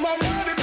my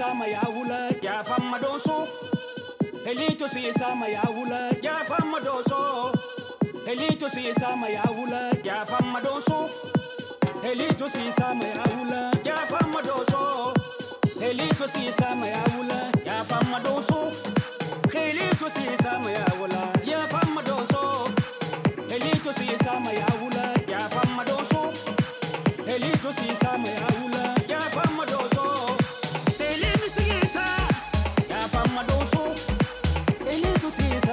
siisama yaa wula jaafama doosoo eliitu siisama yaa wula jaafama doosoo eliitu siisama ya wula jaafama Elito si sama ya wula jaafama doosoo eliitu siisama yaa wula jaafama doosoo eliitu siisama yaa wula jaafama doosoo eliitu siisama ya wula jaafama Elito si sama ya wula. music.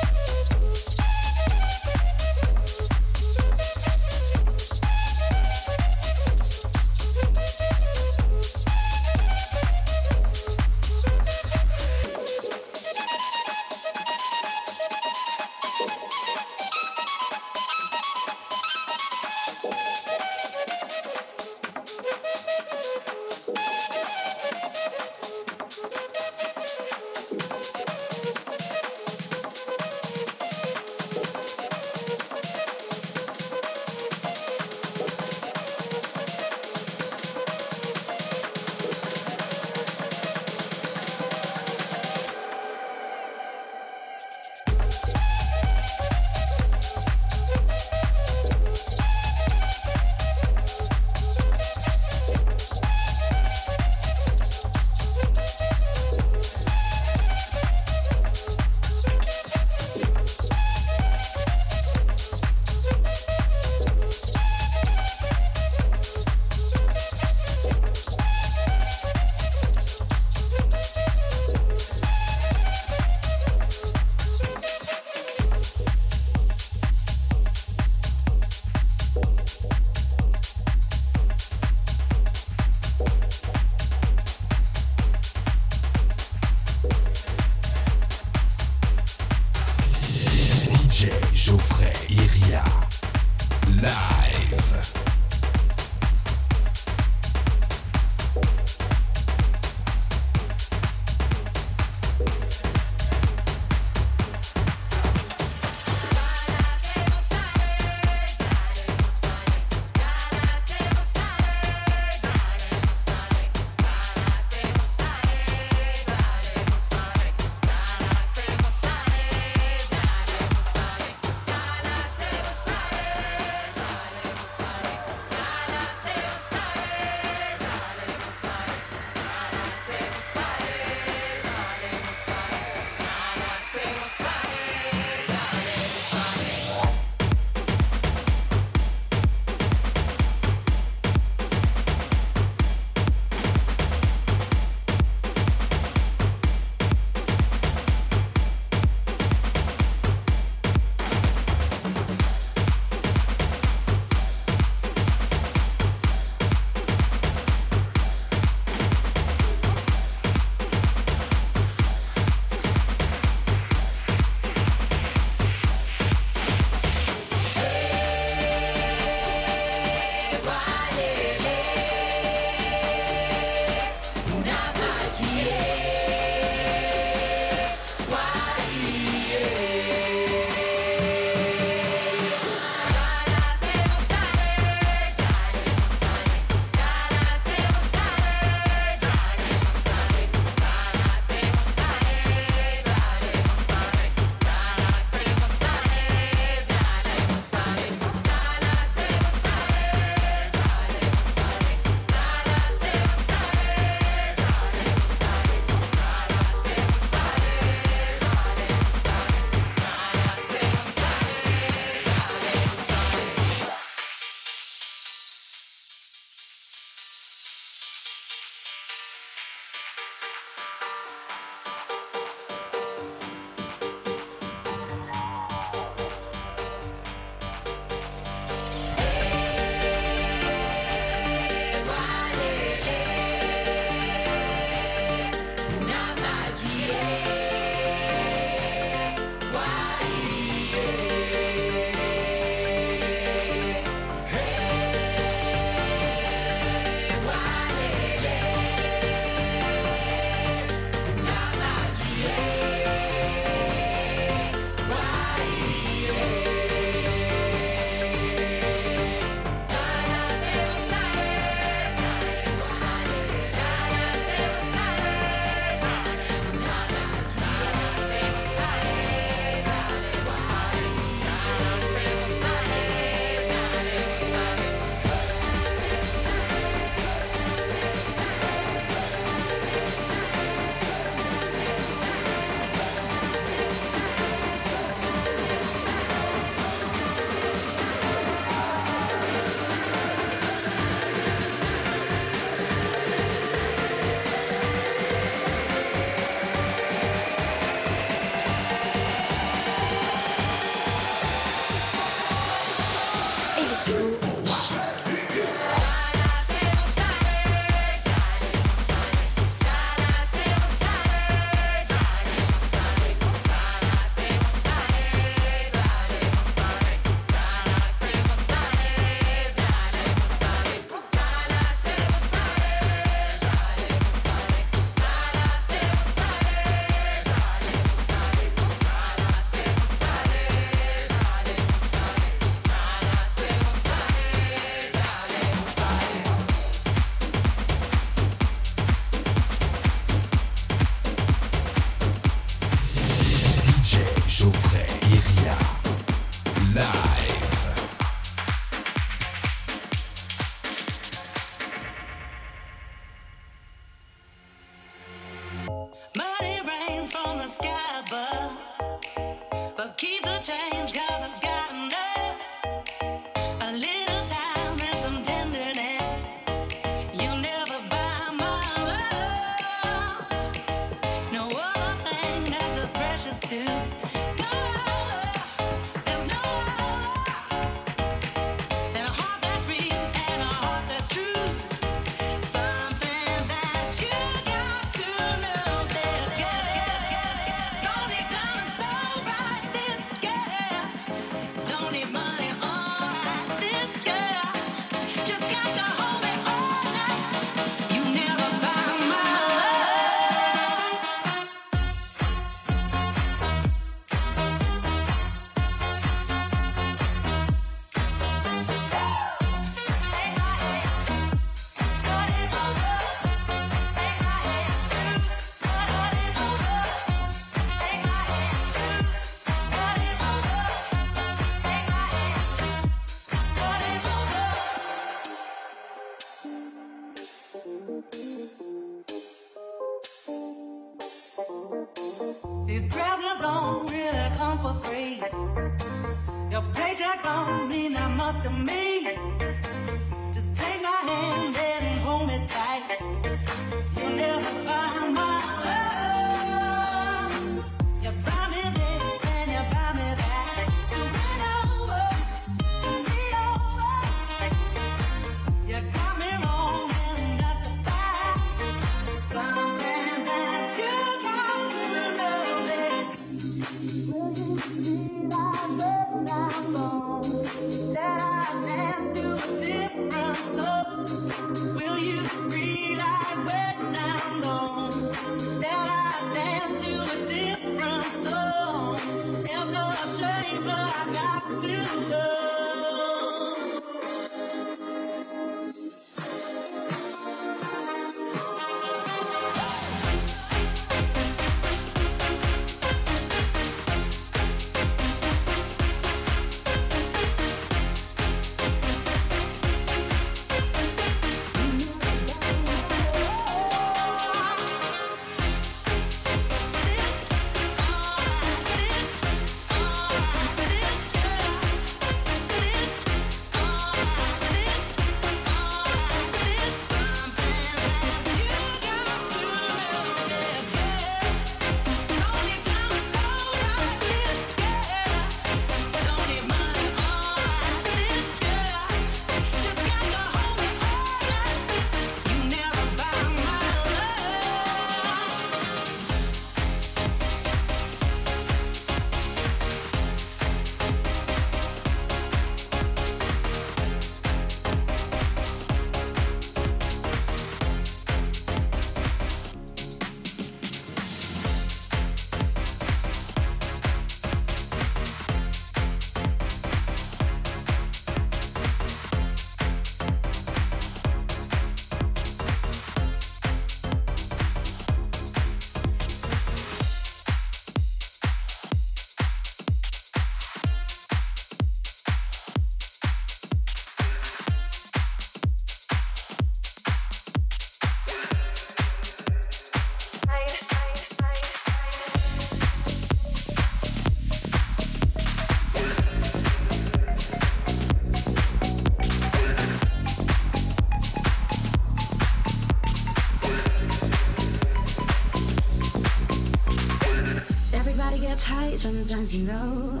You know.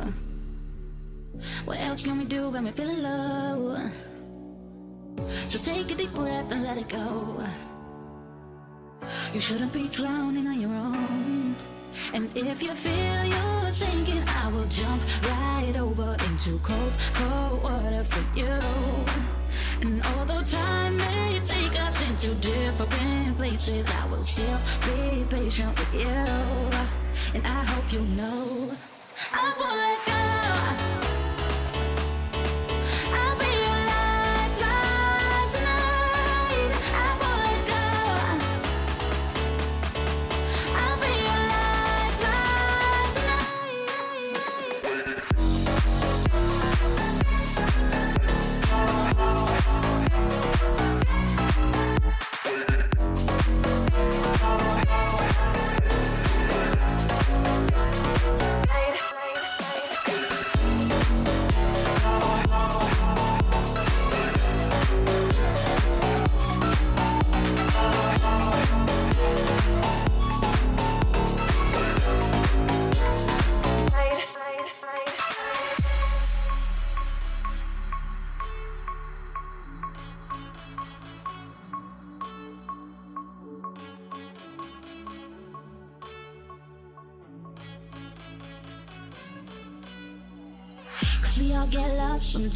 What else can we do when we're feeling low? So take a deep breath and let it go. You shouldn't be drowning on your own. And if you feel you're sinking, I will jump right over into cold, cold water for you. And although time may take us into different places, I will still be patient with you. And I hope you know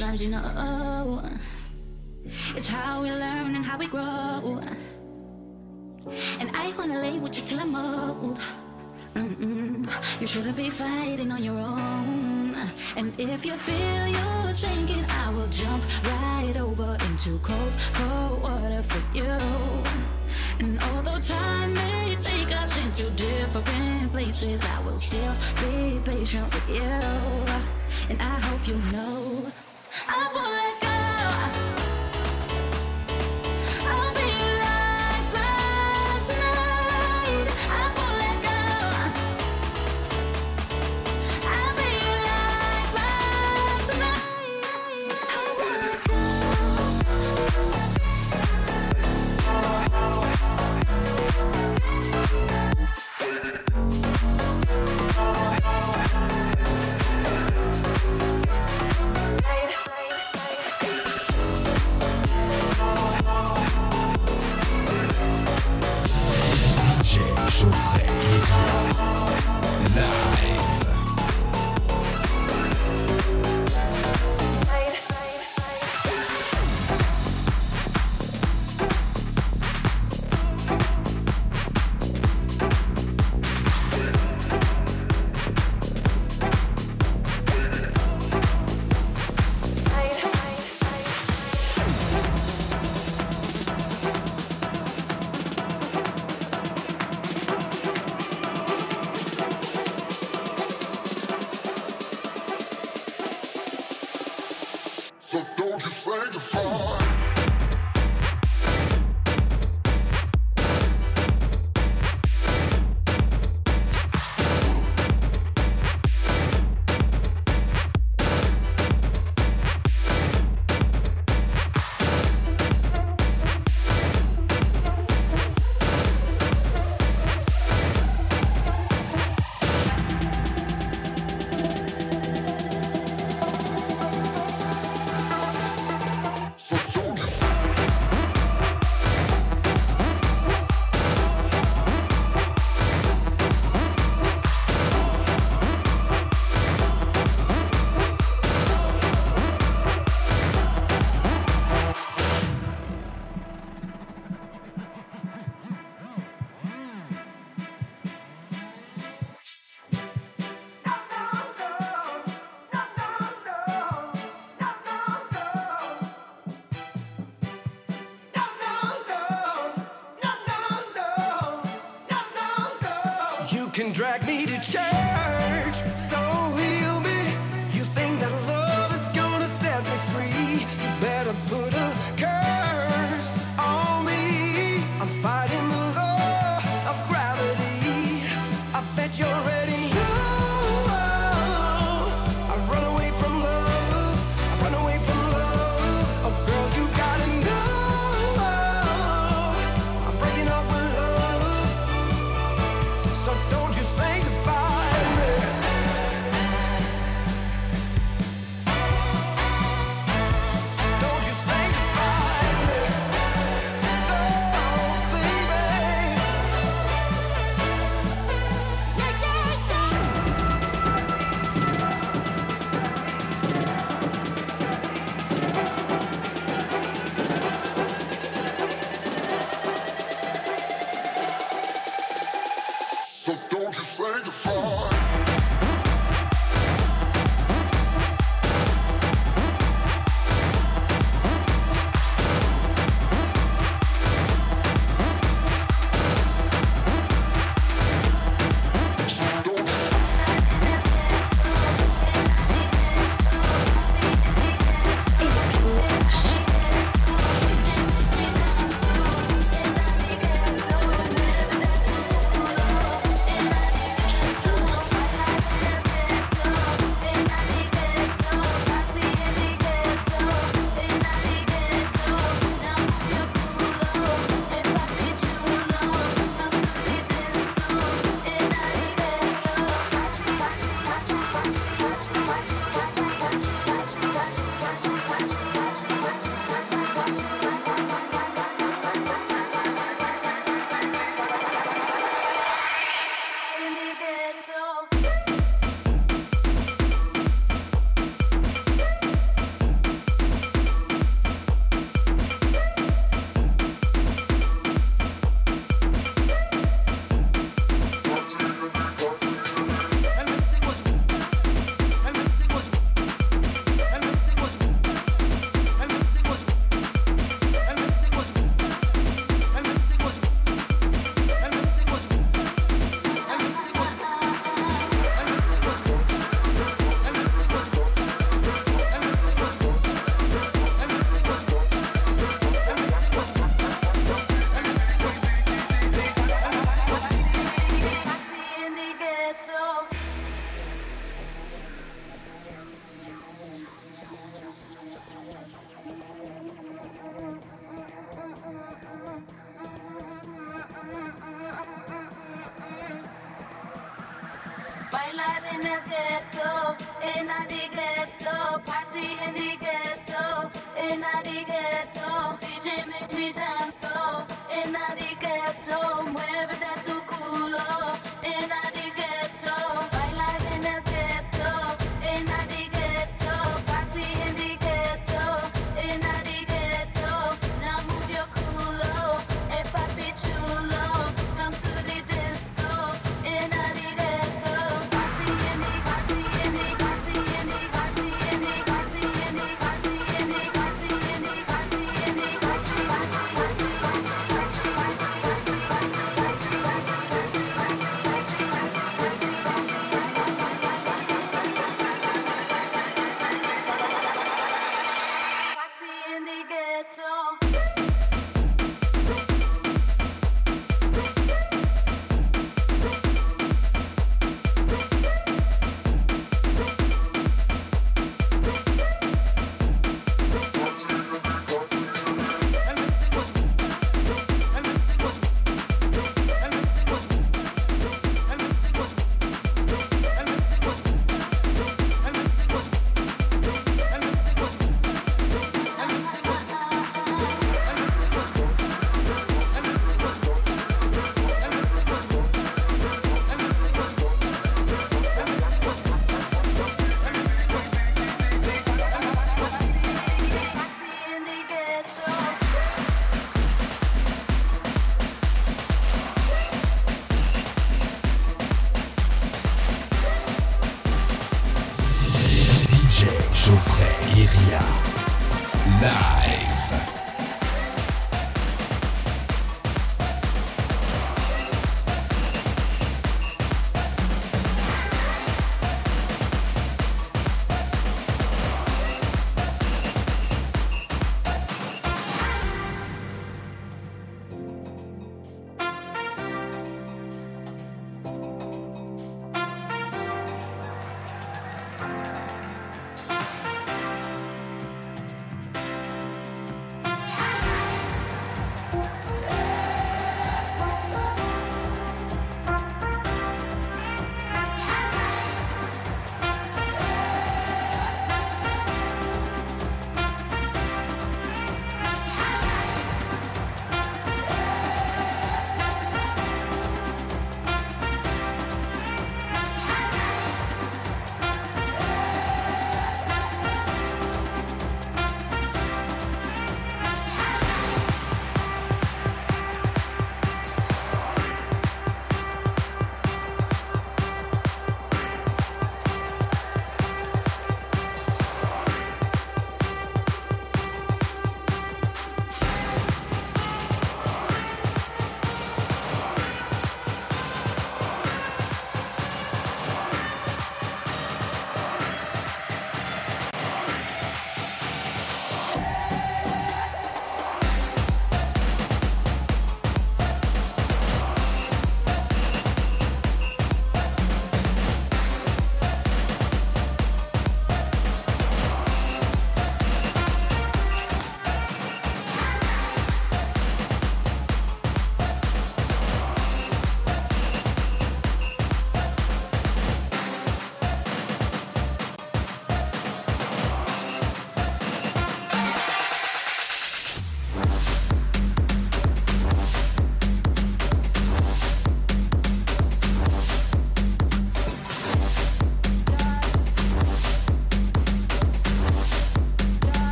sometimes, you know. It's how we learn and how we grow. And I wanna lay with you till I'm old. Mm-mm. You shouldn't be fighting on your own. And if you feel you're sinking, I will jump right over into cold, cold water for you. And although time may take us into different places, I will still be patient with you. And I hope you know. I won't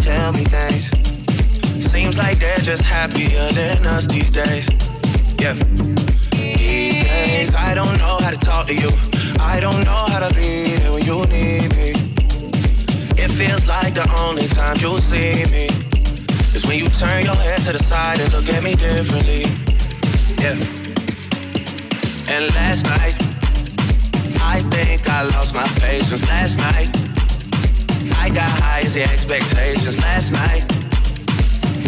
tell me things. Seems like they're just happier than us these days. Yeah. These days, I don't know how to talk to you. I don't know how to be there when you need me. It feels like the only time you see me is when you turn your head to the side and look at me differently. Yeah. And last night, I think I lost my patience. Last night, I got high as the expectations. Last night,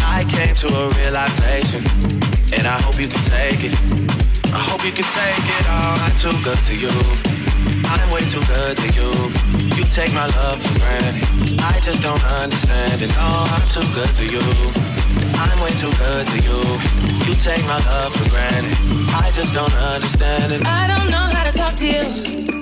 I came to a realization, and I hope you can take it. I hope you can take it all. I'm too good to you. I'm way too good to you. You take my love for granted. I just don't understand it. No, I'm too good to you. I'm way too good to you. You take my love for granted. I just don't understand it. I don't know how to talk to you.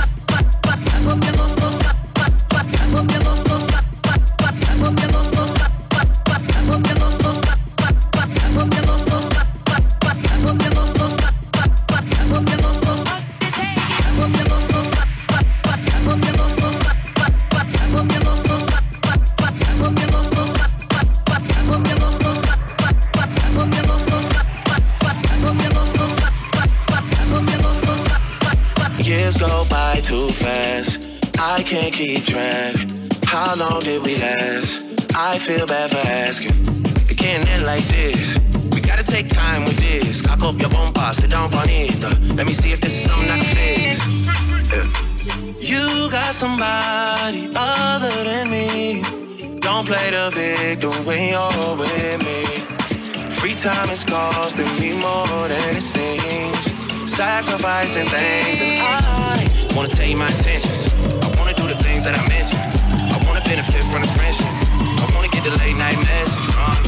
keep track. How long did we last? I feel bad for asking. It can't end like this. We gotta take time with this. Cock up your bomba, sit down bonita. Let me see if this is something I can fix. You got somebody other than me. Don't play the victim when you're with me. Free time is costing me more than it seems. Sacrificing things, and I wanna tell you my intentions things that I mentioned. I wanna benefit from the friendship. I wanna get the late night message from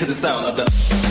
to the sound of the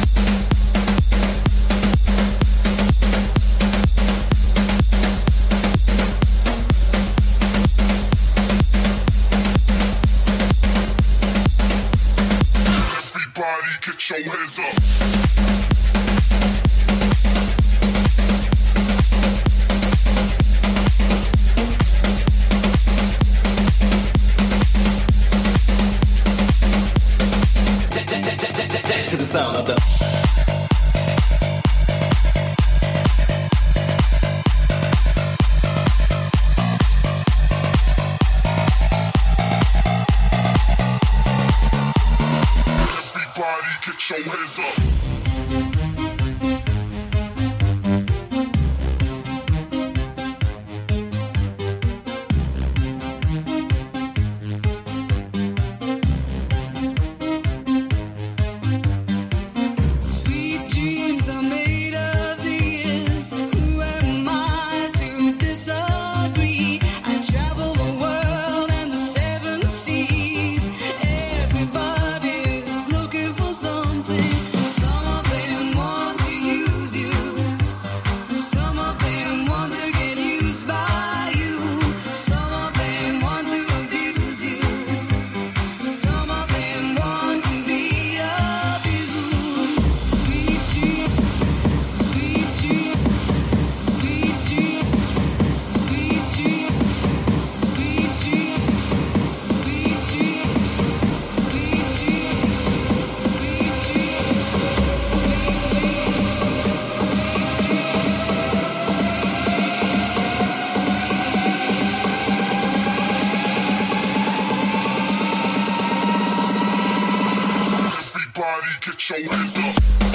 Everybody get your hands up.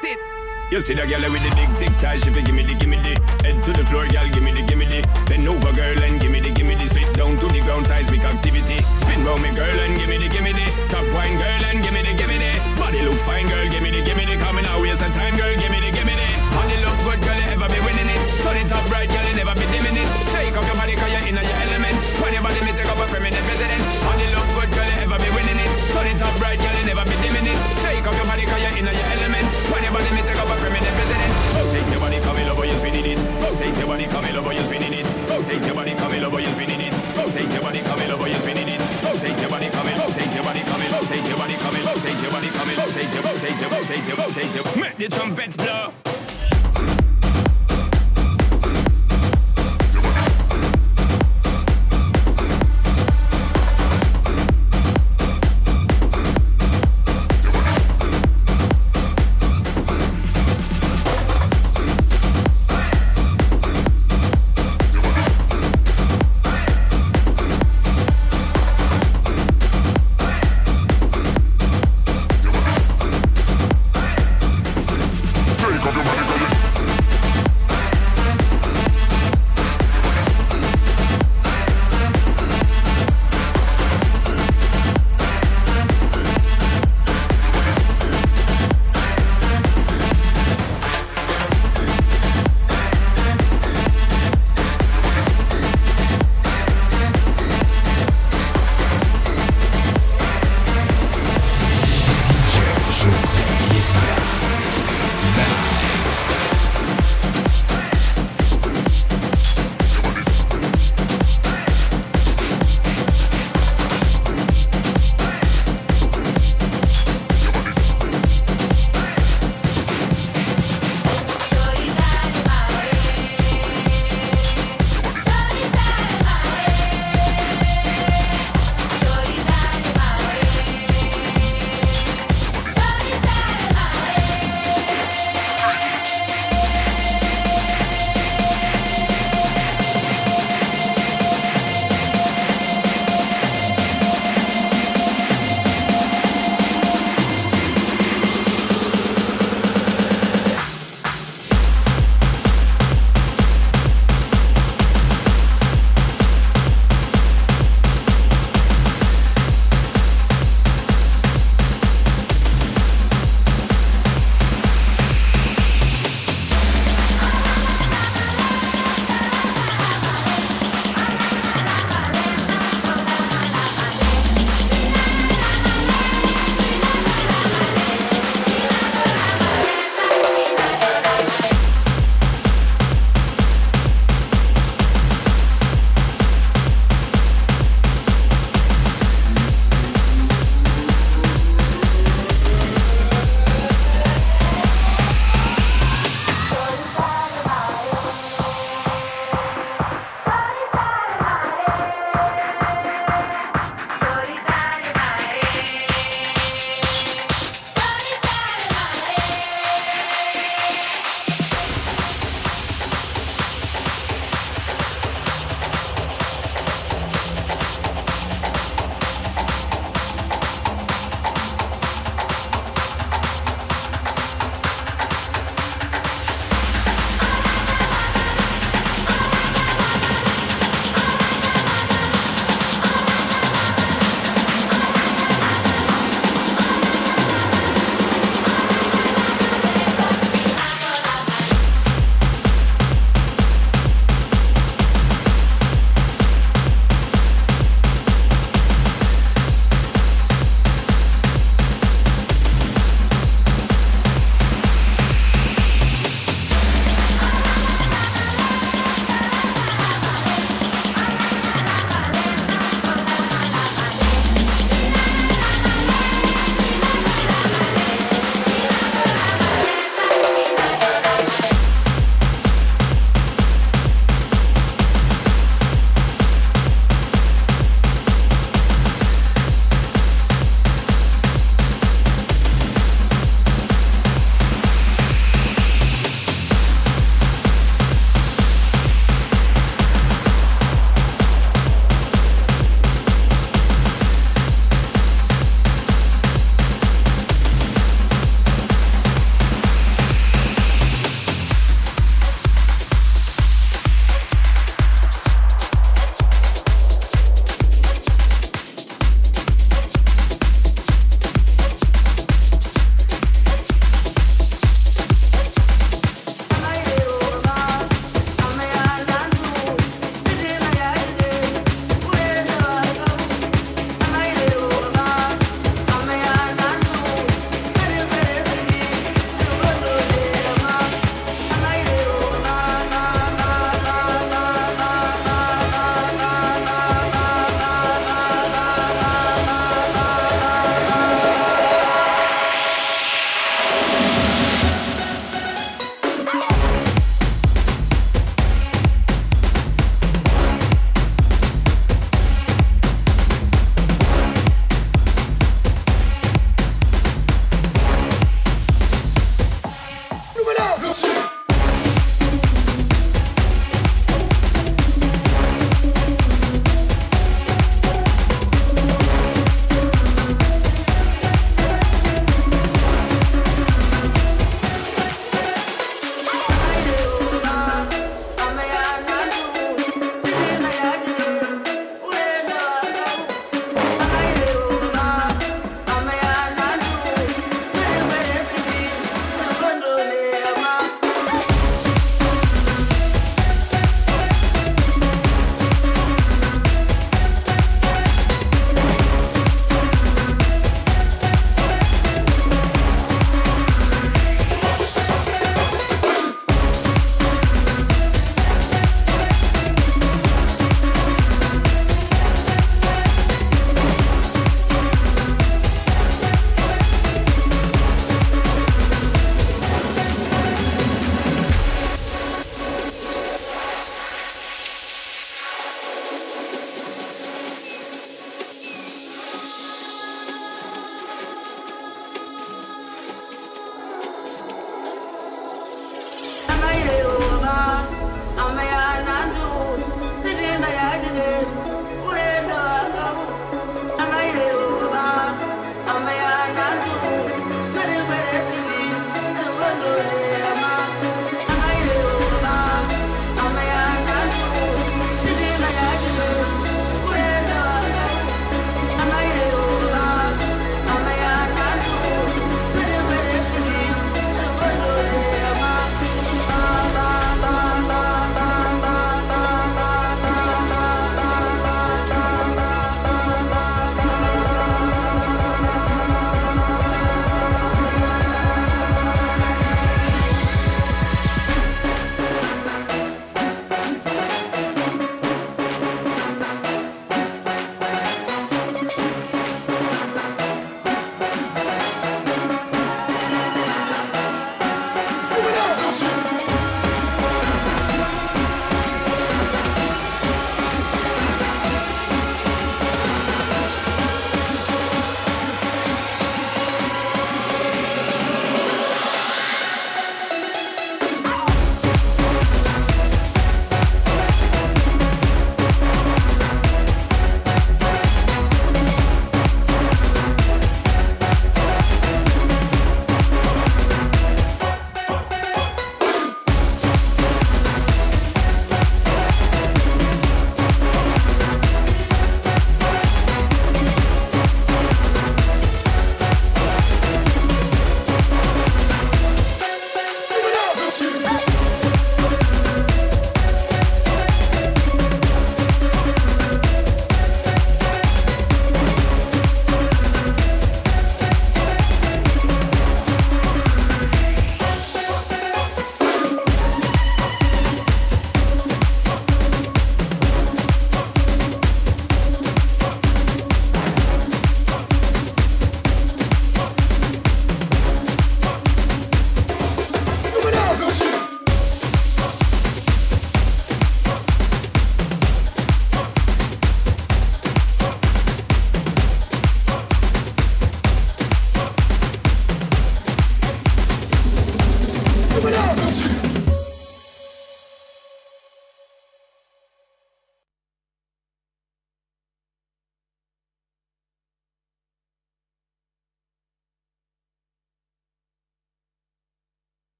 Set it. You see the girl with the big tic tac, she fi gimme the gimme the. Head to the floor, girl, gimme the gimme the. Bend over, girl, and gimme the gimme the. Spit down to the ground, seismic activity. Spin round me, girl, and gimme the gimme the. Top wine, girl, and gimme the gimme the. Body look fine, girl, gimme the gimme the. Coming out waste of time, girl, gimme the gimme the. Body look good, girl, you ever be winning it. Turn it up right, girl, you never be Rotate your body, come in over, yes, we need it. Rotate your body, come in over, yes, we need it. Rotate your body, come in, rotate your body, come in, rotate your body, come in, rotate your body, come in, rotate your, rotate your, rotate your, rotate your. Make the trumpets blow.